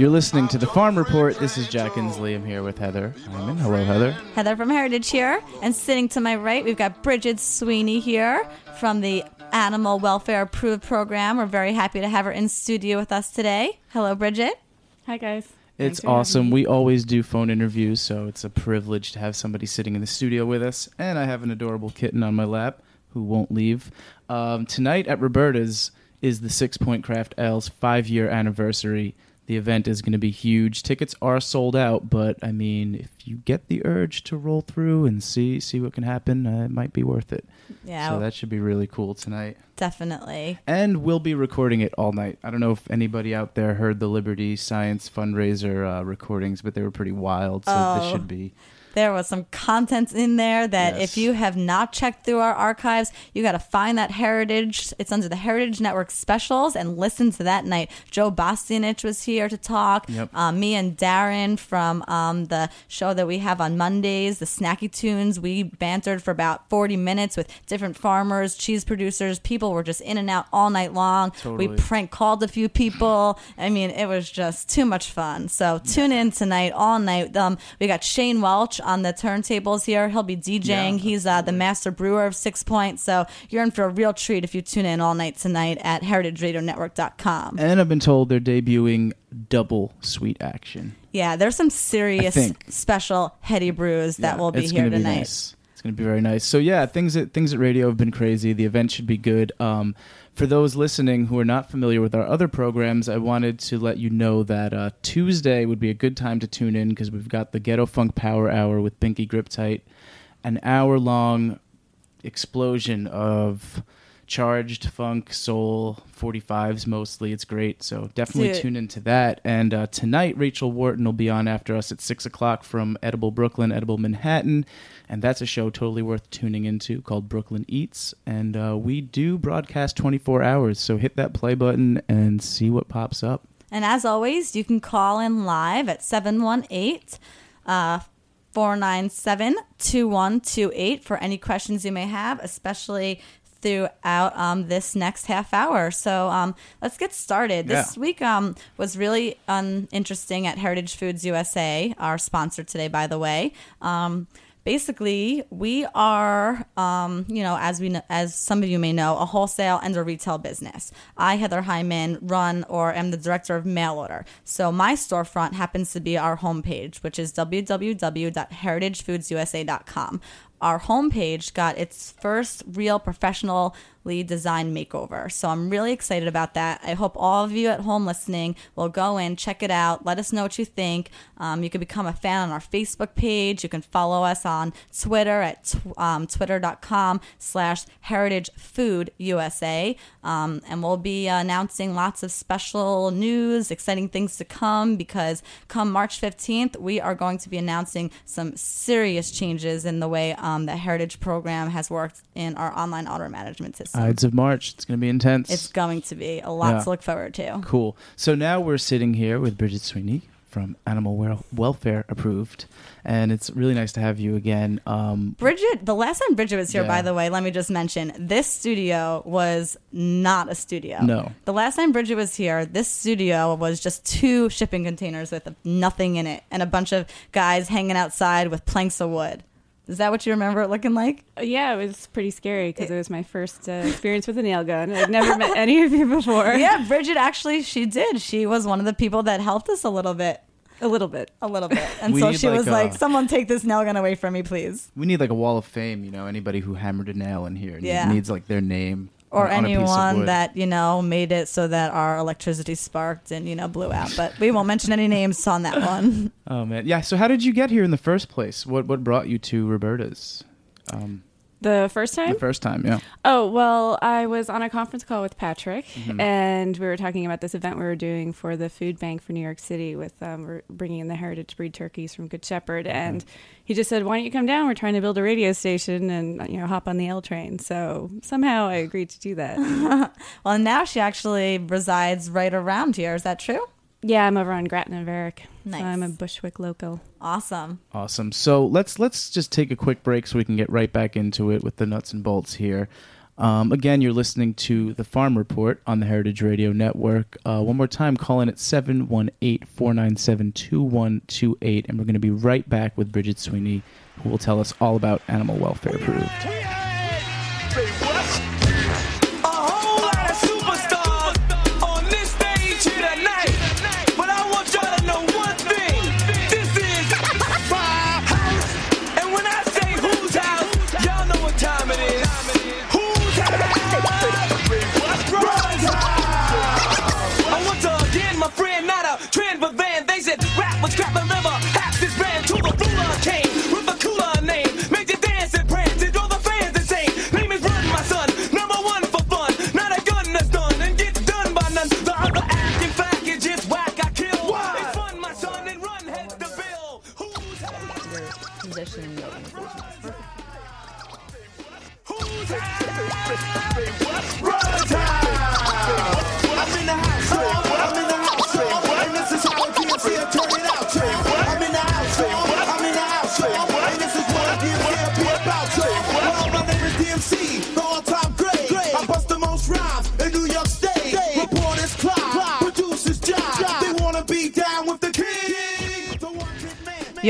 You're listening to the Farm Report. This is Jack Inslee. I'm here with Heather Hyman. Hello, Heather. Heather from Heritage here, and sitting to my right, we've got Brigid Sweeney here from the Animal Welfare Approved Program. We're very happy to have her in studio with us today. Hello, Brigid. Hi guys. It's Thanks for having awesome. We always do phone interviews, so it's a privilege to have somebody sitting in the studio with us. And I have an adorable kitten on my lap who won't leave. Um, tonight at Roberta's is the Sixpoint Craft Ales' five year anniversary. The event is going to be huge. Tickets are sold out, but I mean, if you get the urge to roll through and see see what can happen, uh, it might be worth it. Yeah, So that should be really cool tonight. definitely. And we'll be recording it all night. I don't know if anybody out there heard the Liberty Science fundraiser uh, recordings, but they were pretty wild. So this Oh. should be. There was some content in there that Yes. if you have not checked through our archives, you got to find that Heritage. It's under the Heritage Network specials and listen to that night. Joe Bastianich was here to talk. Yep. Um, me and Darren from um, the show that we have on Mondays, the Snacky Tunes, we bantered for about 40 minutes with different farmers, cheese producers. People were just in and out all night long. Totally. We prank called a few people. I mean, it was just too much fun. So tune in tonight, all night. Um, we got Shane Welch on the turntables here. He'll be DJing. Yeah, He's uh, the master brewer of Sixpoint. So you're in for a real treat if you tune in all night tonight at heritageradionetwork.com. And I've been told they're debuting double sweet action. Yeah, there's some serious special heady brews that Yeah, will be here tonight. Be nice. It's going to be very nice. So yeah, things at things at radio have been crazy. The event should be good. Um, for those listening who are not familiar with our other programs, I wanted to let you know that uh, Tuesday would be a good time to tune in because we've got the Ghetto Funk Power Hour with Binky Griptite, an hour long explosion of charged funk, soul, 45s mostly. It's great. So definitely Dude. tune into that. And uh, tonight, Rachel Wharton will be on after us at 6 o'clock from Edible Brooklyn, Edible Manhattan. And that's a show totally worth tuning into called Brooklyn Eats. And uh, we do broadcast 24 hours. So hit that play button and see what pops up. And as always, you can call in live at 718 uh, 497 2128 for any questions you may have, especially throughout um, this next half hour. So um, let's get started. This Yeah. week um, was really um, interesting at Heritage Foods USA, our sponsor today, by the way. Um, basically we are um, you know as we kn- as some of you may know a wholesale and a retail business i heather hyman run or am the director of mail order so my storefront happens to be our homepage which is www.heritagefoodsusa.com our homepage got its first real professionally designed makeover. So I'm really excited about that. I hope all of you at home listening will go in, check it out, let us know what you think. Um, you can become a fan on our Facebook page. You can follow us on Twitter at tw- um, twitter.com slash heritage food USA. Um, and we'll be announcing lots of special news, exciting things to come because come March 15th, we are going to be announcing some serious changes in the way um, the Heritage program has worked in our online order management system. Ides of March. It's going to be intense. It's going to be a lot Yeah. to look forward to. Cool. So now we're sitting here with Brigid Sweeney from Animal Wel- Welfare Approved, and it's really nice to have you again. Um, Brigid, the last time Brigid was here, Yeah. by the way, let me just mention this studio was not a studio. No. The last time Brigid was here, this studio was just two shipping containers with nothing in it and a bunch of guys hanging outside with planks of wood. Is that what you remember it looking like? Yeah, it was pretty scary because it was my first uh, experience with a nail gun. I'd never met any of you before. yeah, Brigid actually, she did. She was one of the people that helped us a little bit. a little bit. A little bit. And We so need, she was like, like, someone take this nail gun away from me, please. we need like a wall of fame, you know. Anybody who hammered a nail in here Yeah. needs like their name or on, on a piece of anyone that you know made it so that our electricity sparked and you know blew out. But we won't mention any names on that one. Oh man, yeah. So how did you get here in the first place? What what brought you to Roberta's? Um, The first time? the first time, yeah. Oh, well, I was on a conference call with Patrick, Mm-hmm. and we were talking about this event we were doing for the food bank for New York City with um, we're bringing in the heritage breed turkeys from Good Shepherd. Mm-hmm. And he just said, Why don't you come down? We're trying to build a radio station and, you know, hop on the L train. So somehow I agreed to do that. Well, now she actually resides right around here. Is that true? Yeah, I'm over on Grattan and Varick. Nice. So I'm a Bushwick local. Awesome. Awesome. So let's let's just take a quick break so we can get right back into it with the nuts and bolts here. Um, again, you're listening to the Farm Report on the Heritage Radio Network. Uh, one more time, call in at 718 497 2128. And we're going to be right back with Brigid Sweeney, who will tell us all about animal welfare approved.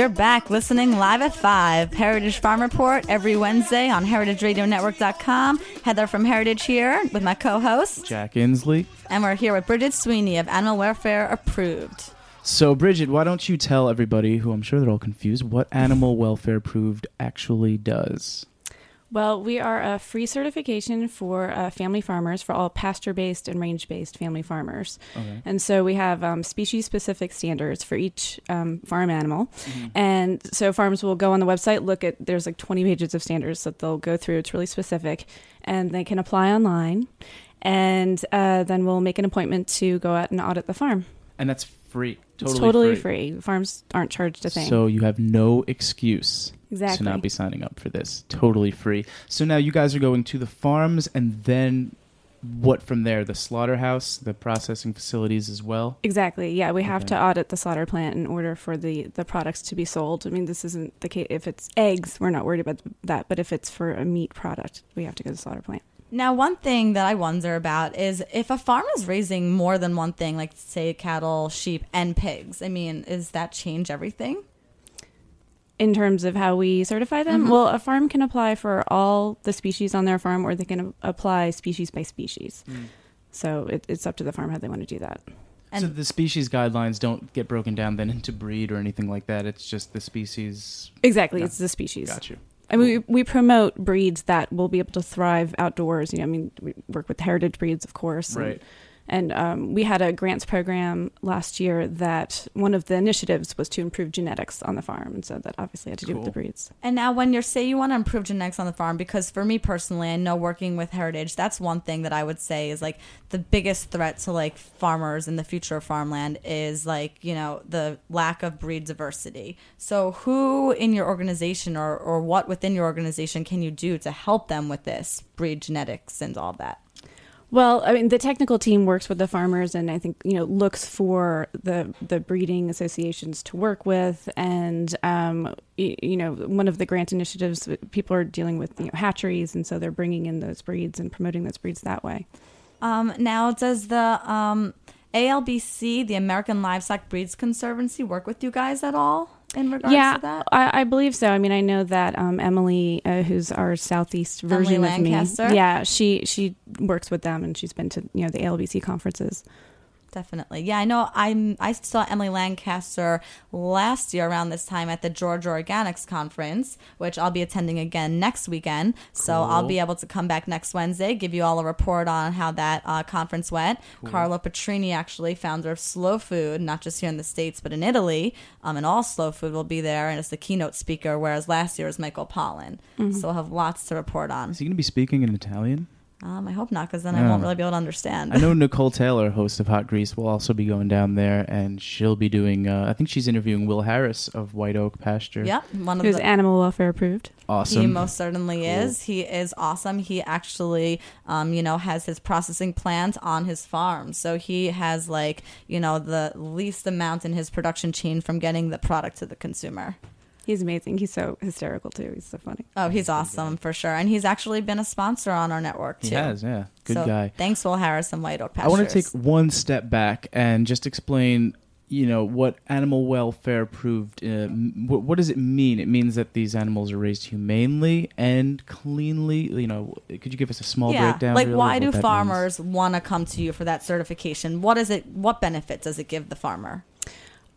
You're back listening live at 5. Heritage Farm Report every Wednesday on heritageradionetwork.com. Heather from Heritage here with my co host. Jack Inslee. And we're here with Brigid Sweeney of Animal Welfare Approved. So, Brigid, why don't you tell everybody, who I'm sure they're all confused, what animal welfare approved actually does? Well, we are a free certification for uh, family farmers, for all pasture based and range based family farmers. Okay. And so we have um, species specific standards for each um, farm animal. And so farms will go on the website, look at, there's like 20 pages of standards that they'll go through. It's really specific. And they can apply online. And uh, then we'll make an appointment to go out and audit the farm. And that's free. Totally, it's totally free. Farms aren't charged a thing. So you have no excuse Exactly. to not be signing up for this. Totally free. So now you guys are going to the farms and then what from there? The slaughterhouse, the processing facilities as well? Exactly. Yeah, we have Okay. to audit the slaughter plant in order for the the products to be sold. I mean, this isn't the case. If it's eggs, we're not worried about that. But if it's for a meat product, we have to go to the slaughter plant. Now, one thing that I wonder about is if a farm is raising more than one thing, like say cattle, sheep, and pigs, I mean, is that change everything? In terms of how we certify them, Mm-hmm. well, a farm can apply for all the species on their farm, or they can apply species by species. Mm. So it, it's up to the farm how they want to do that. And- so the species guidelines don't get broken down then into breed or anything like that. It's just the species. Exactly, Yeah. it's the species. Got you. I mean, we, we promote breeds that will be able to thrive outdoors. You know, I mean, we work with heritage breeds, of course. Right. And um, we had a grants program last year that one of the initiatives was to improve genetics on the farm. And so that obviously had to do with the breeds. And now, when you say you want to improve genetics on the farm, because for me personally, I know working with heritage, that's one thing that I would say is like the biggest threat to like farmers in the future of farmland is like, you know, the lack of breed diversity. So, who in your organization or, or what within your organization can you do to help them with this breed genetics and all that? Well, I mean, the technical team works with the farmers, and I think you know looks for the the breeding associations to work with, and um, y- you know one of the grant initiatives people are dealing with you know hatcheries, and so they're bringing in those breeds and promoting those breeds that way. Um, now, does the um, ALBC, the American Livestock Breeds Conservancy, work with you guys at all in regards yeah, to that? I, I believe so. I mean, I know that um, Emily, uh, who's our southeast version of Lancaster? me, yeah, she she works with them, and she's been to you know the ALBC conferences. Definitely. Yeah, I know. I'm. I saw Emily Lancaster last year around this time at the Georgia Organics Conference, which I'll be attending again next weekend. So I'll be able to come back next Wednesday, give you all a report on how that uh, conference went. Carlo Petrini, actually founder of Slow Food, not just here in the states but in Italy, um, and all Slow Food will be there and as the keynote speaker. Whereas last year was Michael Pollan. So we'll have lots to report on. Is he going to be speaking in Italian? Um, I hope not, because then I won't really be able to understand. I know Nicole Taylor, host of Hot Grease, will also be going down there, and she'll be doing. Uh, I think she's interviewing Will Harris of White Oak Pasture. Yep, one of Who's the animal welfare approved? awesome. He most certainly is. He is awesome. He actually, um, you know, has his processing plant on his farm. So he has like, you know, the least amount in his production chain from getting the product to the consumer. He's amazing. He's so hysterical too. He's so funny. Oh, he's awesome for sure. And he's actually been a sponsor on our network too. he has, yeah, good So guy. Thanks, Will Harris and White Oak Pastures. I want to take one step back and just explain, you know, what animal welfare approved. Uh, what, what does it mean? It means that these animals are raised humanely and cleanly. You know, could you give us a small yeah, breakdown? like really, why do what that means? farmers want to come to you for that certification? What is it? What benefit does it give the farmer?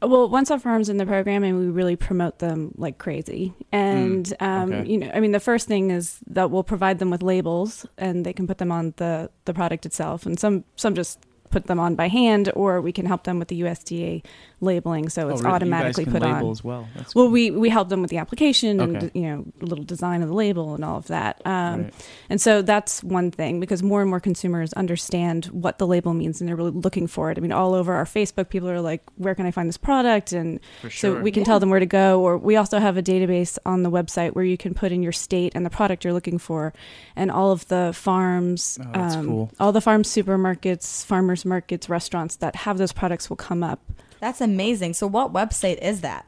Well, once our farm's in the program, and we really promote them like crazy. And um, okay. you know, I mean, the first thing is that we'll provide them with labels, and they can put them on the the product itself. And some some just put them on by hand, or we can help them with the USDA labeling, so Oh, it's really? automatically put on. as well. That's Well, cool. we we help them with the application and you know a little design of the label and all of that. Um, Right. And so that's one thing because more and more consumers understand what the label means and they're really looking for it. I mean, all over our Facebook, people are like, "Where can I find this product?" And For so we can tell them where to go. Or we also have a database on the website where you can put in your state and the product you're looking for, and all of the farms, um, Oh, that's cool. all the farm supermarkets, farmers markets, restaurants that have those products will come up. That's amazing. So, what website is that?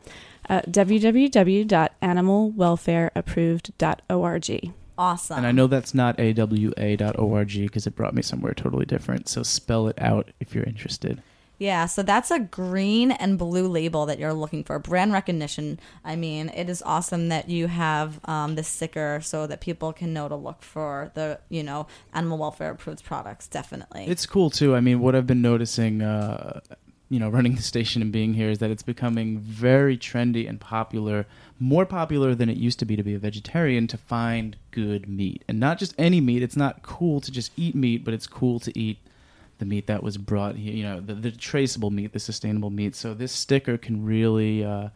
Uh, www.animalwelfareapproved.org. Awesome. And I know that's not awa.org because it brought me somewhere totally different. So spell it out if you're interested. Yeah, so that's a green and blue label that you're looking for. Brand recognition. I mean, it is awesome that you have um, this sticker so that people can know to look for the, you know, animal welfare approved products. Definitely. It's cool too. I mean, what I've been noticing, uh, you know, running the station and being here is that it's becoming very trendy and popular, more popular than it used to be to be a vegetarian to find good meat. And not just any meat. It's not cool to just eat meat, but it's cool to eat the meat that was brought here, you know, the, the traceable meat, the sustainable meat. So this sticker can really uh,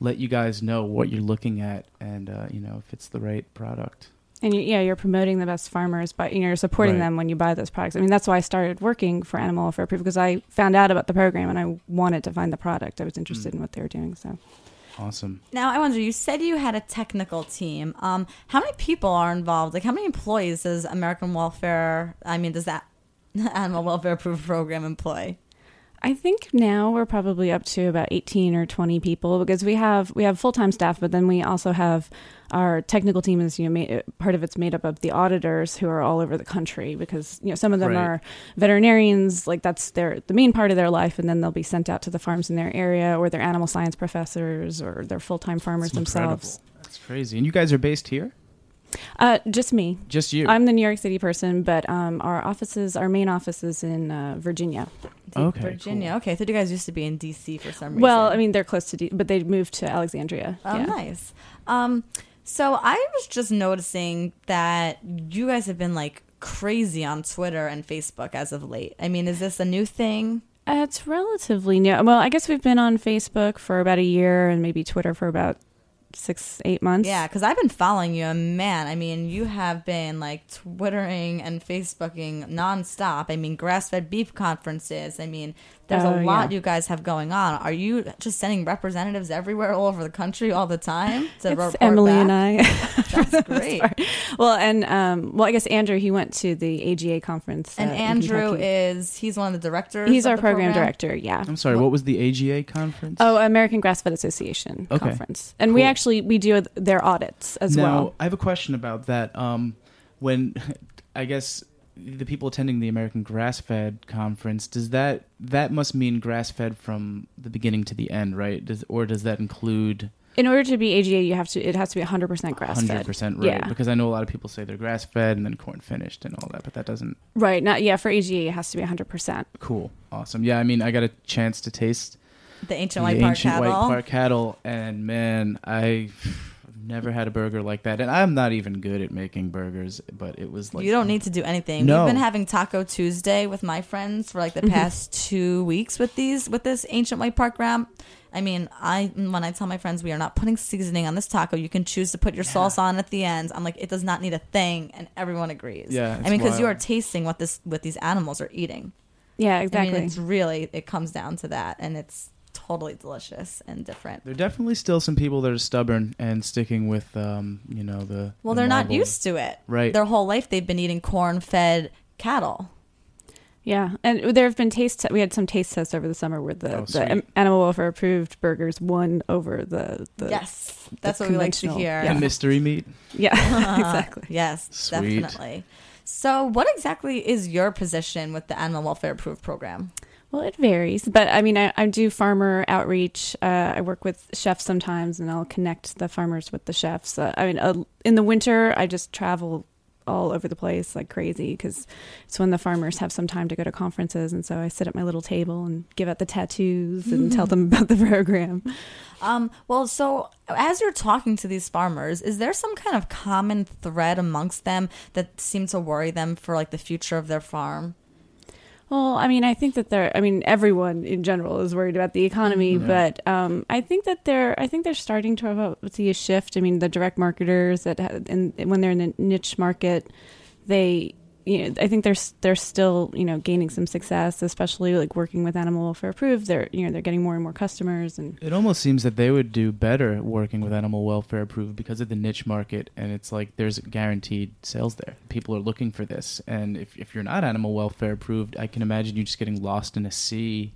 let you guys know what you're looking at and, uh, you know, if it's the right product. And you, yeah, you're promoting the best farmers, but you know, you're supporting Right. them when you buy those products. I mean, that's why I started working for Animal Welfare Approved because I found out about the program and I wanted to find the product. I was interested in what they were doing. So Awesome. now, I wonder, you said you had a technical team. Um, how many people are involved? Like, how many employees does American Welfare, I mean, does that animal welfare approved program employ? I think now we're probably up to about 18 or 20 people because we have we have full time staff, but then we also have our technical team is you know made, part of it's made up of the auditors who are all over the country because you know some of them Right. are veterinarians like that's their the main part of their life and then they'll be sent out to the farms in their area or they're animal science professors or they're full time farmers It's incredible. themselves. That's crazy. And you guys are based here? Uh, just me. Just you? I'm the New York City person, but um, our offices, our main office is in uh, Virginia. Okay, Virginia. cool. Okay, I thought you guys used to be in D.C. for some reason. Well, I mean, they're close to, D- but they moved to Alexandria. Oh, yeah. nice. Um, so I was just noticing that you guys have been like crazy on Twitter and Facebook as of late. I mean, is this a new thing? Uh, it's relatively new. Well, I guess we've been on Facebook for about a year and maybe Twitter for about six, eight months. Yeah, because I've been following you, and man, I mean, you have been like twittering and Facebooking nonstop. I mean, grass-fed beef conferences. I mean, there's Oh, a lot yeah. you guys have going on. Are you just sending representatives everywhere, all over the country, all the time to It's report Emily back? and I. That's great. well, and um, well, I guess Andrew he went to the AGA conference. And uh, Andrew is he's one of the directors. he's our the program, director. Yeah. I'm sorry. What was the AGA conference? Oh, American Grass Fed Association Okay. conference, and we Cool. Actually we do their audits as now well. I have a question about that. Um, when I guess the people attending the American Grass Fed conference does that that must mean grass fed from the beginning to the end, right? Does or does that include In order to be AGA, you have to it has to be 100 percent grass hundred fed. percent right? Yeah. Because I know a lot of people say they're grass fed and then corn finished and all that, but that doesn't. Right. Not yeah. For AGA, it has to be 100 percent. Cool, awesome. Yeah, I mean, I got a chance to taste the ancient the white park ancient cattle. white park cattle, and man, I. have Never had a burger like that, and I'm not even good at making burgers. But it was like you don't need to do anything. No. We've been having Taco Tuesday with my friends for like the mm-hmm. past two weeks with these with this ancient white park ram. I mean, I when I tell my friends we are not putting seasoning on this taco, you can choose to put your sauce on at the end. I'm like, it does not need a thing, and everyone agrees. Yeah, I mean, because you are tasting what this what these animals are eating. Yeah. I Exactly. mean, it's really it comes down to that, and it's totally delicious and different. There are definitely still some people that are stubborn and sticking with, um, you know, the. Well, the they're not used to it. Right. Their whole life they've been eating corn-fed cattle. Yeah, and there have been taste. We had some taste tests over the summer where the, Oh, the animal welfare approved burgers won over the, the yes, that's what we like to conventional- hear. The Yeah. mystery meat. yeah exactly. Yes, Sweet. definitely. So, what exactly is your position with the Animal Welfare Approved program? Well, it varies, but I mean, I, I do farmer outreach. Uh, I work with chefs sometimes, and I'll connect the farmers with the chefs. Uh, I mean, uh, in the winter, I just travel all over the place like crazy because it's when the farmers have some time to go to conferences, and so I sit at my little table and give out the tattoos and tell them about the program. Um, well, so as you're talking to these farmers, is there some kind of common thread amongst them that seem to worry them for like the future of their farm? Well, I mean, I think that they're. I mean, everyone in general is worried about the economy, but um, I think that they're. I think they're starting to have a, see a shift. I mean, the direct marketers that ha- and when they're in a niche market, they. You know, I think they're they're still you know gaining some success, especially like working with Animal Welfare Approved. They're you know they're getting more and more customers, and It almost seems that they would do better working with animal welfare approved because of the niche market, and it's like there's guaranteed sales there. People are looking for this, and if if you're not animal welfare approved, I can imagine you just getting lost in a sea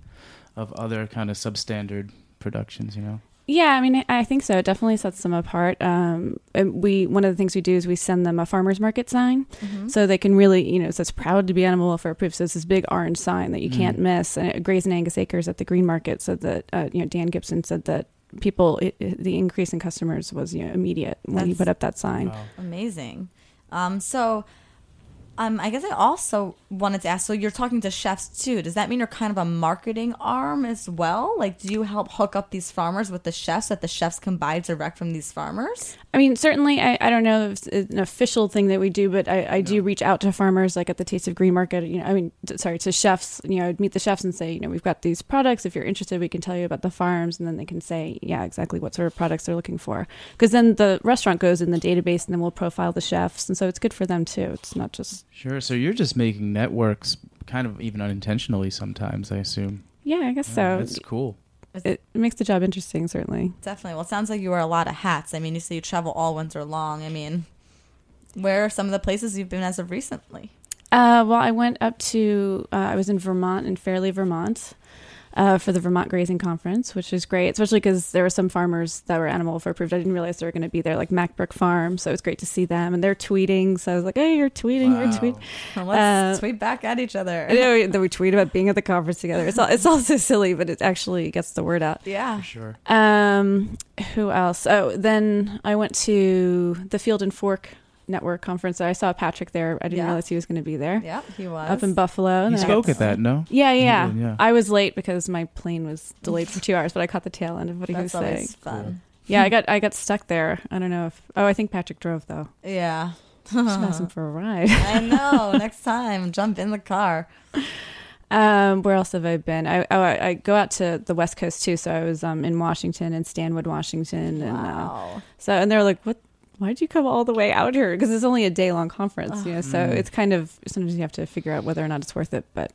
of other kind of substandard productions. You know. Yeah, I mean, I think so. It definitely sets them apart. Um, and we one of the things we do is we send them a farmers market sign, so they can really, you know, it says proud to be animal welfare approved. So it's this big orange sign that you can't miss. And at Grazin' Angus Acres at the Green Market said that, uh, you know, Dan Gibson said that people, it, it- the increase in customers was you know immediate when you That's- put up that sign. Amazing. Um, so, um, I guess I also wanted to ask. So, you're talking to chefs too. Does that mean you're kind of a marketing arm as well? Like, do you help hook up these farmers with the chefs that the chefs can buy direct from these farmers? I mean, certainly, I, I don't know if it's an official thing that we do, but I, I do reach out to farmers, like at the Taste of Green Market. You know, I mean, t- sorry, to chefs. You know, I'd meet the chefs and say, you know, we've got these products. If you're interested, we can tell you about the farms, and then they can say, yeah, exactly what sort of products they're looking for. Because then the restaurant goes in the database, and then we'll profile the chefs, and so it's good for them too. It's not just Sure. So you're just making networks, kind of even unintentionally sometimes. I assume. yeah, I guess so. that's cool. It makes the job interesting, certainly. Definitely. Well, it sounds like you wear a lot of hats. I mean, you say you travel all winter long. I mean, where are some of the places you've been as of recently? Uh, well, I went up to, uh, I was in Vermont, in Fairlee, Vermont, uh, for the Vermont Grazing Conference, which is great, especially because there were some farmers that were animal welfare approved. I didn't realize they were going to be there, like Macbrook Farm. So it was great to see them. And they're tweeting. So I was like, hey, you're tweeting, you're tweeting. Well, let's Uh, tweet back at each other. I know that we tweet about being at the conference together. It's all, it's all so silly, but it actually gets the word out. Yeah. Sure. Um, who else? Oh, then I went to the Field and Fork Network conference. I saw Patrick there. I didn't Yeah. realize he was going to be there. Yeah, he was. Up in Buffalo. He And spoke at that. No. Yeah, yeah. did, yeah. I was late because my plane was delayed for two hours, but I caught the tail end of what he was saying. fun. Yeah, I got I got stuck there. I don't know if. Oh, I think Patrick drove though. Yeah. Just ask him for a ride. I know. Next time, jump in the car. Um, where else have I been? I, oh, I I go out to the West Coast too. So I was um, in Washington and Stanwood, Washington, and uh, so and they're like, "What? Why'd you come all the way out here? Because it's only a day long conference, you know. So it's kind of sometimes you have to figure out whether or not it's worth it. But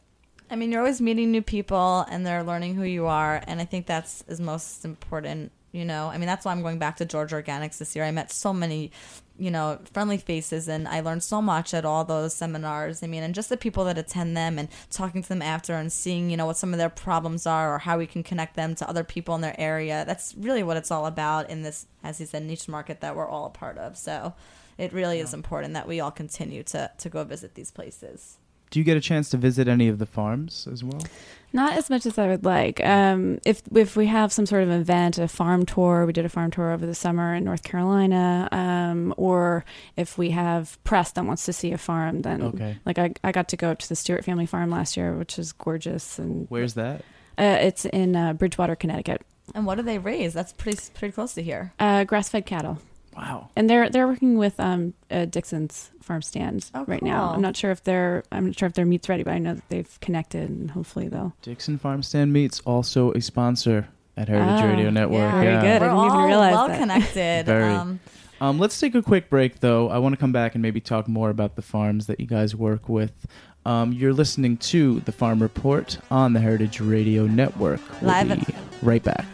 I mean, you're always meeting new people and they're learning who you are. And I think that's is most important, you know. I mean, that's why I'm going back to Georgia Organics this year. I met so many, you know, friendly faces and I learned so much at all those seminars. I mean, and just the people that attend them and talking to them after and seeing, you know, what some of their problems are or how we can connect them to other people in their area. That's really what it's all about in this, as he said, niche market that we're all a part of. So it really is important that we all continue to, to go visit these places. Do you get a chance to visit any of the farms as well? Not as much as I would like. Um, if if we have some sort of event, a farm tour, we did a farm tour over the summer in North Carolina, um, or if we have press that wants to see a farm, then Okay. like I, I got to go up to the Stuart family farm last year, which is gorgeous, and Where's that? uh, it's in uh, Bridgewater, Connecticut. And what do they raise? That's pretty pretty close to here. Uh, grass-fed cattle, Wow. and they're they're working with um, uh, Dixon's farm stand Oh, right now. I'm not sure if they're I'm not sure if their meat's ready, but I know that they've connected, and hopefully they'll. Dickson Farmstand Meats also a sponsor at Heritage Ah, Radio Network. Very yeah. good. We're didn't even all realize well that. connected. Very. Um, Um, let's take a quick break, though. I want to come back and maybe talk more about the farms that you guys work with. Um, you're listening to the Farm Report on the Heritage Radio Network. We'll Live be right back.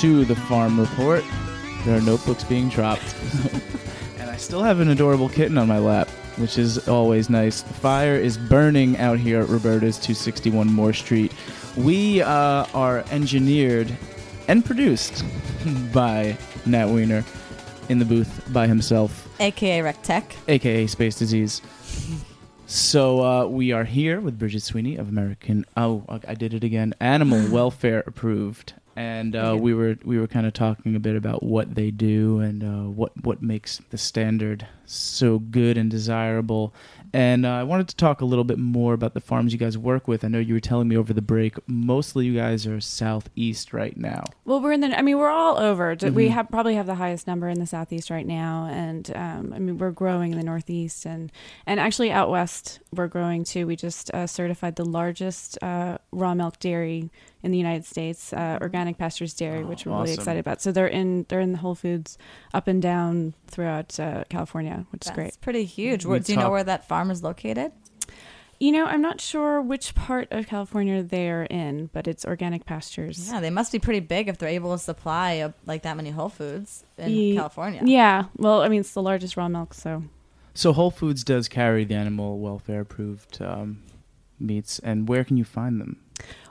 To the Farm Report. There are notebooks being dropped. and I still have an adorable kitten on my lap, which is always nice. The fire is burning out here at Roberta's 261 Moore Street. We uh, are engineered and produced by Nat Weiner in the booth by himself aka Rec Tech. aka Space Disease. So uh, we are here with Brigid Sweeney of American. Oh, I did it again. Animal Welfare Approved, and uh, we were we were kind of talking a bit about what they do and uh, what what makes the standard so good and desirable. And uh, I wanted to talk a little bit more about the farms you guys work with. I know you were telling me over the break. Mostly, you guys are southeast right now. Well, we're in the. I mean, we're all over. D- We have probably have the highest number in the southeast right now, and um, I mean, we're growing in the northeast, and and actually out west, we're growing too. We just uh, certified the largest uh, raw milk dairy in the United States, uh, Organic Pastures Dairy, which we're really excited about. So they're in they're in the Whole Foods up and down throughout uh, California, which is That's great. pretty huge. We Where, do you know where that farm is located? You know, I'm not sure which part of California they're in, but it's Organic Pastures. Yeah, they must be pretty big if they're able to supply uh like that many Whole Foods in Ye- California. Yeah. Well, I mean, it's the largest raw milk, so So Whole Foods does carry the animal welfare approved um, meats, and where can you find them?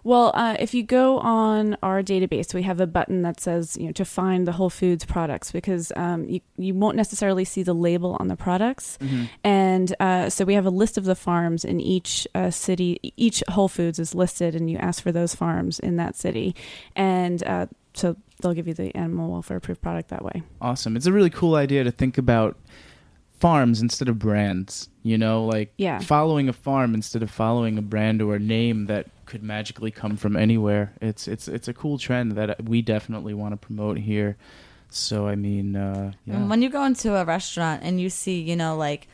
Well, uh, if you go on our database, we have a button that says, you know, to find the Whole Foods products because um, you, you won't necessarily see the label on the products. And uh, so we have a list of the farms in each uh, city. Each Whole Foods is listed, and you ask for those farms in that city. And uh, so they'll give you the animal welfare approved product that way. Awesome. It's a really cool idea to think about farms instead of brands. You know, like Yeah. following a farm instead of following a brand or a name that could magically come from anywhere. It's it's it's a cool trend that we definitely want to promote here. So I mean, uh, yeah. When you go into a restaurant and you see, you know, like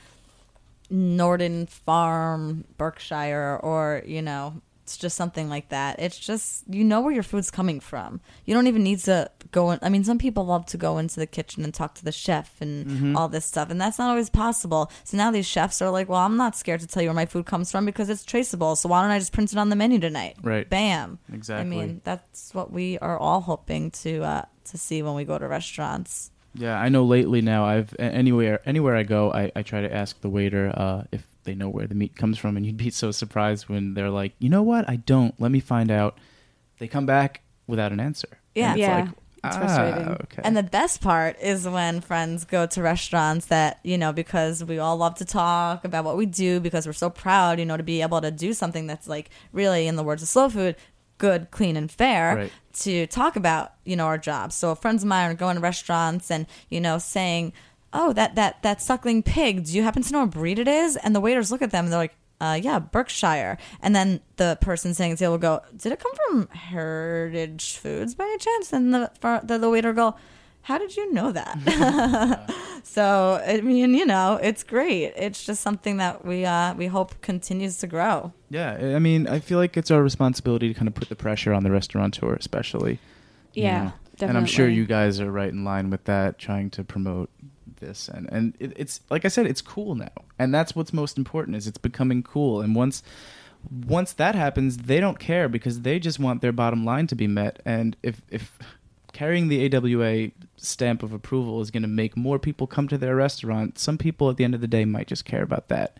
Norden Farm, Berkshire, or, you know, it's just something like that. It's just, you know where your food's coming from. You don't even need to go in. I mean, some people love to go into the kitchen and talk to the chef and Mm-hmm. all this stuff, and that's not always possible. So now these chefs are like, well, I'm not scared to tell you where my food comes from because it's traceable. So why don't I just print it on the menu tonight? Right. Bam. Exactly. I mean, that's what we are all hoping to uh, to see when we go to restaurants. Yeah, I know. Lately now, I've anywhere anywhere I go, I, I try to ask the waiter uh, if they know where the meat comes from, and you'd be so surprised when they're like, "You know what? I don't. Let me find out." They come back without an answer. Yeah. It's Yeah, like, it's "Ah, frustrating." Okay. And the best part is when friends go to restaurants that, you know, because we all love to talk about what we do because we're so proud, you know, to be able to do something that's like really, in the words of slow food, good, clean, and fair Right. to talk about, you know, our jobs. So friends of mine are going to restaurants and, you know, saying, Oh, that, that, that suckling pig, do you happen to know what breed it is? And the waiters look at them and they're like, uh, yeah, Berkshire. And then the person saying the table will go, did it come from Heritage Foods by any chance? And the, the, the waiter will go, how did you know that? so, I mean, you know, it's great. It's just something that we, uh, we hope continues to grow. yeah, I mean, I feel like it's our responsibility to kind of put the pressure on the restaurateur, especially. you Yeah, know. And I'm sure you guys are right in line with that, trying to promote this, and and it, it's like I said, it's cool now, and that's what's most important is it's becoming cool, and once once that happens, they don't care because they just want their bottom line to be met, and if if carrying the AWA stamp of approval is going to make more people come to their restaurant, some people at the end of the day might just care about that,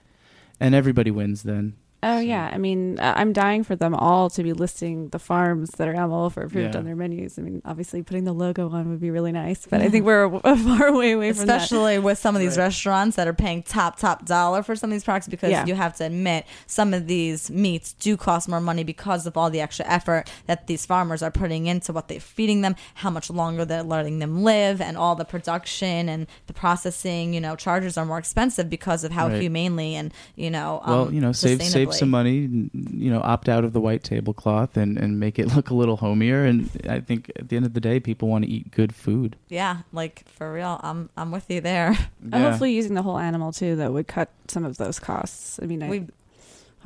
and everybody wins then. Oh yeah, I mean, uh, I'm dying for them all to be listing the farms that are animal welfare approved Yeah. on their menus. I mean, obviously putting the logo on would be really nice, but I think we're a, far way away from that. Especially with some of these Right. restaurants that are paying top, top dollar for some of these products because Yeah. you have to admit some of these meats do cost more money because of all the extra effort that these farmers are putting into what they're feeding them, how much longer they're letting them live, and all the production and the processing, you know, charges are more expensive because of how Right. humanely and, you know, um, well, you know, save save sustainably. some money. You know, opt out of the white tablecloth and and make it look a little homier. And I think at the end of the day, people want to eat good food. Yeah, like for real. I'm I'm with you there. And Yeah. hopefully using the whole animal too that would cut some of those costs. I mean, I, We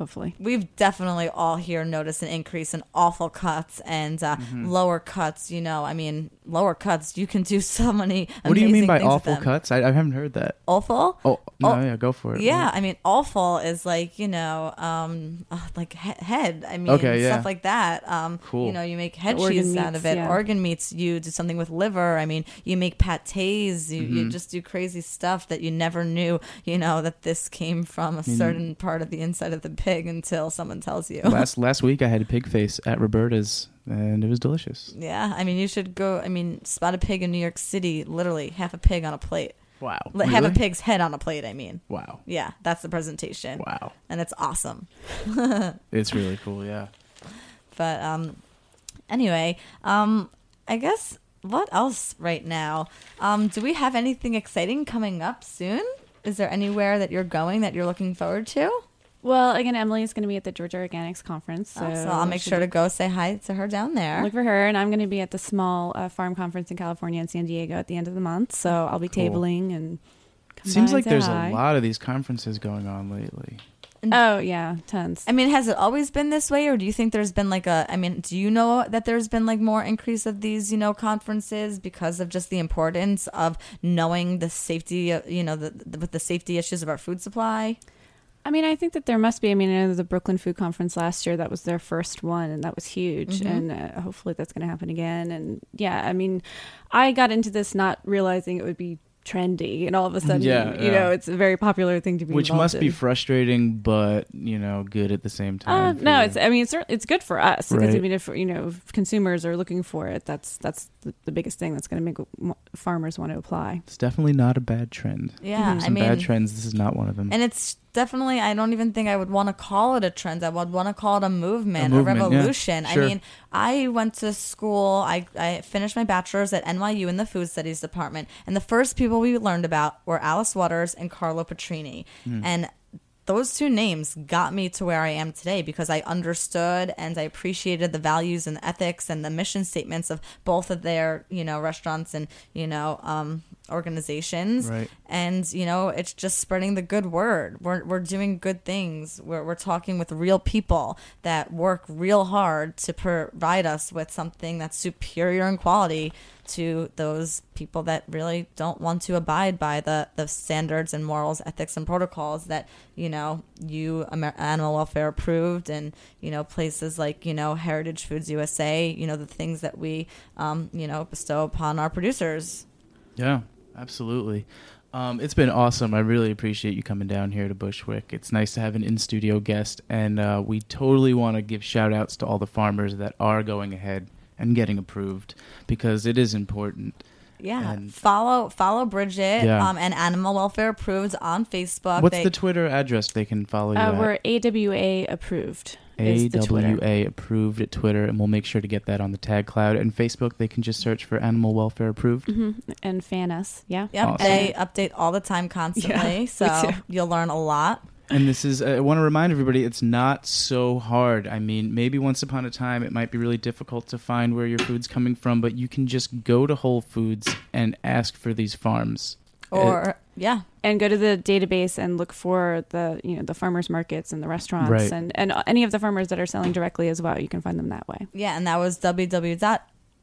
hopefully. we've definitely all here noticed an increase in offal cuts and uh, Mm-hmm. lower cuts. You know, I mean, lower cuts. You can do so many. What do you mean by offal cuts? I, I haven't heard that. Offal. Oh no, Oh, yeah, go for it. Yeah, I mean, offal is like you know, um, uh, like he- head. I mean, Okay, yeah. stuff like that. Um, Cool. You know, you make head The organ cheese out of it. yeah. Organ meats. You do something with liver. I mean, you make pates. You, Mm-hmm. you just do crazy stuff that you never knew. You know that this came from a certain part of the inside of the pig until someone tells you. last last week I had a pig face at Roberta's, and it was delicious. Yeah, I mean, you should go. I mean, Spotted Pig in New York City. Literally, half a pig on a plate. Wow. Li- Have a pig's head on a plate. I mean, Wow. yeah, that's the presentation, Wow. and it's awesome. It's really cool. Yeah. But um, anyway, um, I guess what else right now? Um, do we have anything exciting coming up soon? Is there anywhere that you're going that you're looking forward to? Well, again, Emily is going to be at the Georgia Organics Conference. So, So, so I'll make sure to go say hi to her down there. Look for her, and I'm going to be at the small uh, farm conference in California and San Diego at the end of the month. So I'll be Cool. tabling and. Come Seems by like and say there's hi. a lot of these conferences going on lately. Oh yeah, tons. I mean, has it always been this way, or do you think there's been like a? I mean, do you know that there's been like more increase of these, you know, conferences because of just the importance of knowing the safety, uh, you know, the, the with the safety issues of our food supply? I mean, I think that there must be. I mean, I know the Brooklyn Food Conference last year that was their first one, and that was huge. And uh, hopefully, that's going to happen again. And yeah, I mean, I got into this not realizing it would be trendy, and all of a sudden, Yeah, you yeah. know, it's a very popular thing to be. Which must be frustrating, but you know, good at the same Uh, time. for no, you. it's. I mean, it's it's good for us because I mean, if you know if consumers are looking for it, that's that's the, the biggest thing that's going to make farmers want to apply. It's definitely not a bad trend. Yeah, Some I mean, bad trends. This is not one of them. and it's definitely. I don't even think I would want to call it a trend. I would want to call it a movement, A a, movement, yeah. revolution. Sure. I mean, I went to school. I I finished my bachelor's at NYU in the food studies department, and the first people we learned about were Alice Waters and Carlo Petrini, Hmm. and those two names got me to where I am today because I understood and I appreciated the values and the ethics and the mission statements of both of their, you know, restaurants and, you know, um, organizations. Right. And, you know, it's just spreading the good word. We're, we're doing good things. We're, we're talking with real people that work real hard to provide us with something that's superior in quality to those people that really don't want to abide by the, the standards and morals, ethics, and protocols that, you know, you, Amer- Animal Welfare approved, and, you know, places like, you know, Heritage Foods USA, you know, the things that we, um, you know, bestow upon our producers. Yeah, absolutely. Um, it's been awesome. I really appreciate you coming down here to Bushwick. It's nice to have an in studio guest, and uh, we totally want to give shout outs to all the farmers that are going ahead and getting approved because it is important. Yeah, And- follow follow Brigid Yeah. um, and Animal Welfare Approved on Facebook. What's They- the Twitter address they can follow you Uh, at? we're AWA approved. Is the Twitter. AWA approved at Twitter, and we'll make sure to get that on the tag cloud. And Facebook, they can just search for Animal Welfare Approved. hmm and fan us. Yeah. Yep, Awesome. they update all the time constantly, we so you'll learn a lot. And this is, I want to remind everybody, it's not so hard. I mean, maybe once upon a time it might be really difficult to find where your food's coming from, but you can just go to Whole Foods and ask for these farms. Uh, or yeah, and go to the database and look for the you know the farmers markets and the restaurants Right. and and any of the farmers that are selling directly as well. You can find them that way. yeah, and that was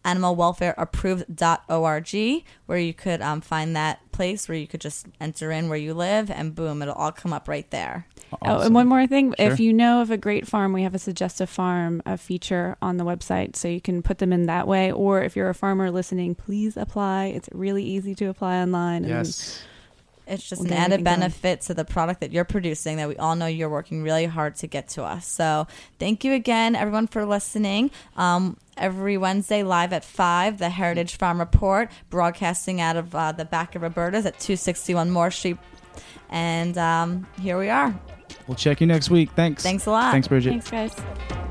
www.animalwelfareapproved.org, where you could um, find that place where you could just enter in where you live, and boom, it'll all come up right there. Oh, and one more thing. If you know of a great farm, we have a suggestive farm a feature on the website, so you can put them in that way. Or if you're a farmer listening, please apply. It's really easy to apply online. and Yes. It's just We'll an added everything going. benefit to the product that you're producing that we all know you're working really hard to get to us. So thank you again, everyone, for listening. Um, every Wednesday, live at 5, the Heritage Farm Report, broadcasting out of uh, the back of Roberta's at 261 Moore Street. And um, here we are. We'll check you next week. Thanks. Thanks a lot. Thanks, Brigid. Thanks, guys.